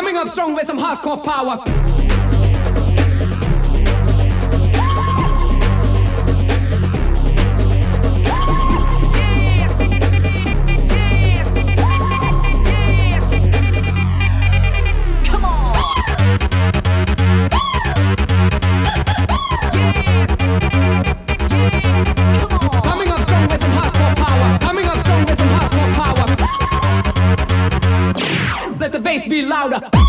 Coming up strong with some hardcore power. loud.